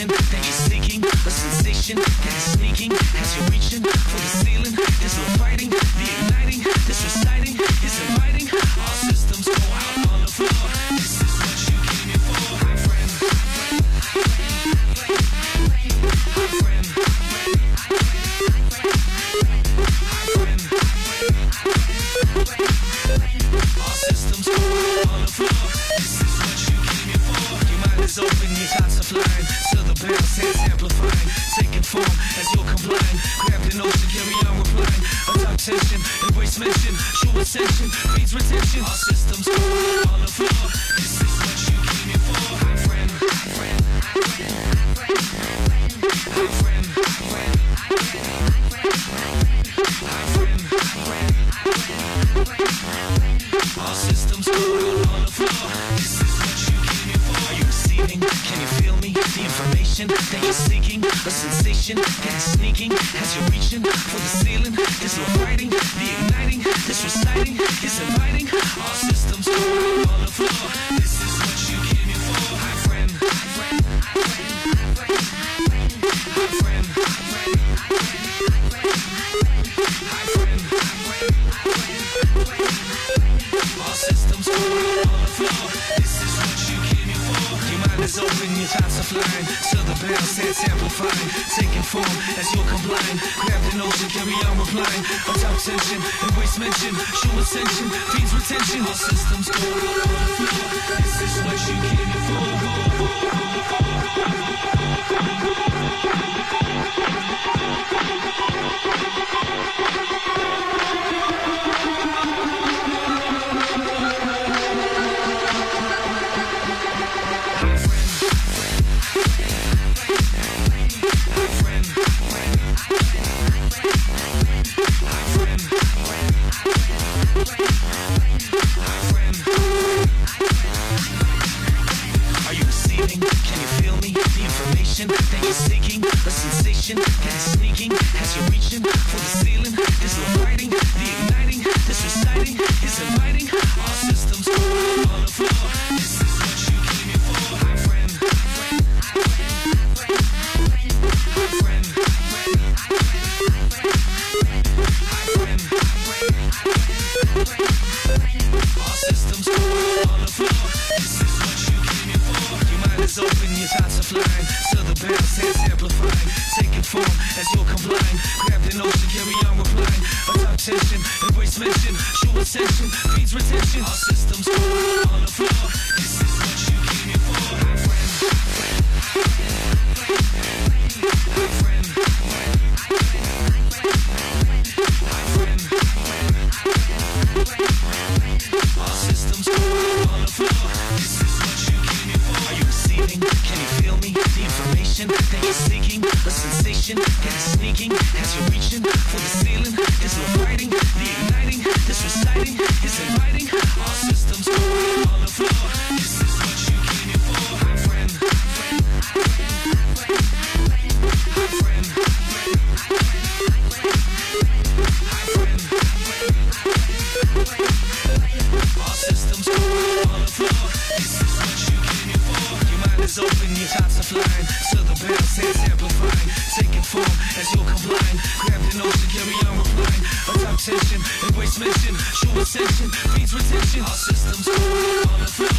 information that you're seeking, a sensation. That is sneaking? As you're reaching for the ceiling. There's no fighting, the igniting, this reciting Attack tension, embrace mention, show ascension, feeds retention. All systems go on the floor. This is what you came here for, friend. Friend. My friend. All Can you feel me? The information that you're seeking, a sensation that is sneaking as you're reaching for the ceiling. There's no fighting, the igniting, this reciting is inviting. All systems on the floor. This is what you came here for, my friend. My friend. My friend. My friend. My friend. All systems go out on the floor. This is what is open, your thoughts are flying. So the bounce that's amplifying, taking form as you're complying. Grab the notion, carry on replying. Attack tension, embrace mention, show ascension, feeds retention. All systems go on the floor. This is what you came for. That is sneaking as you're reaching for the ceiling. There's no fighting, the igniting, this reciting is inviting. All systems go on the floor. This is what you came here for, my friend. My friend. All systems go on the floor. This is what you came here for. Your mind is open, your thoughts are flying. So the bounce is amplifying, as you're complying. Grab the notion, carry on replying. Attack tension, embrace mention, show attention, feeds retention. All systems go on that is sneaking as you're reaching for the ceiling. It's no fighting, the igniting, this reciting is inviting. All systems Is open, your thoughts are flying. So the bounce is amplifying, taking form as you're complying. Grab the notion, carry on replying. Attack tension, embrace mention, show ascension, feeds retention. All systems out on the.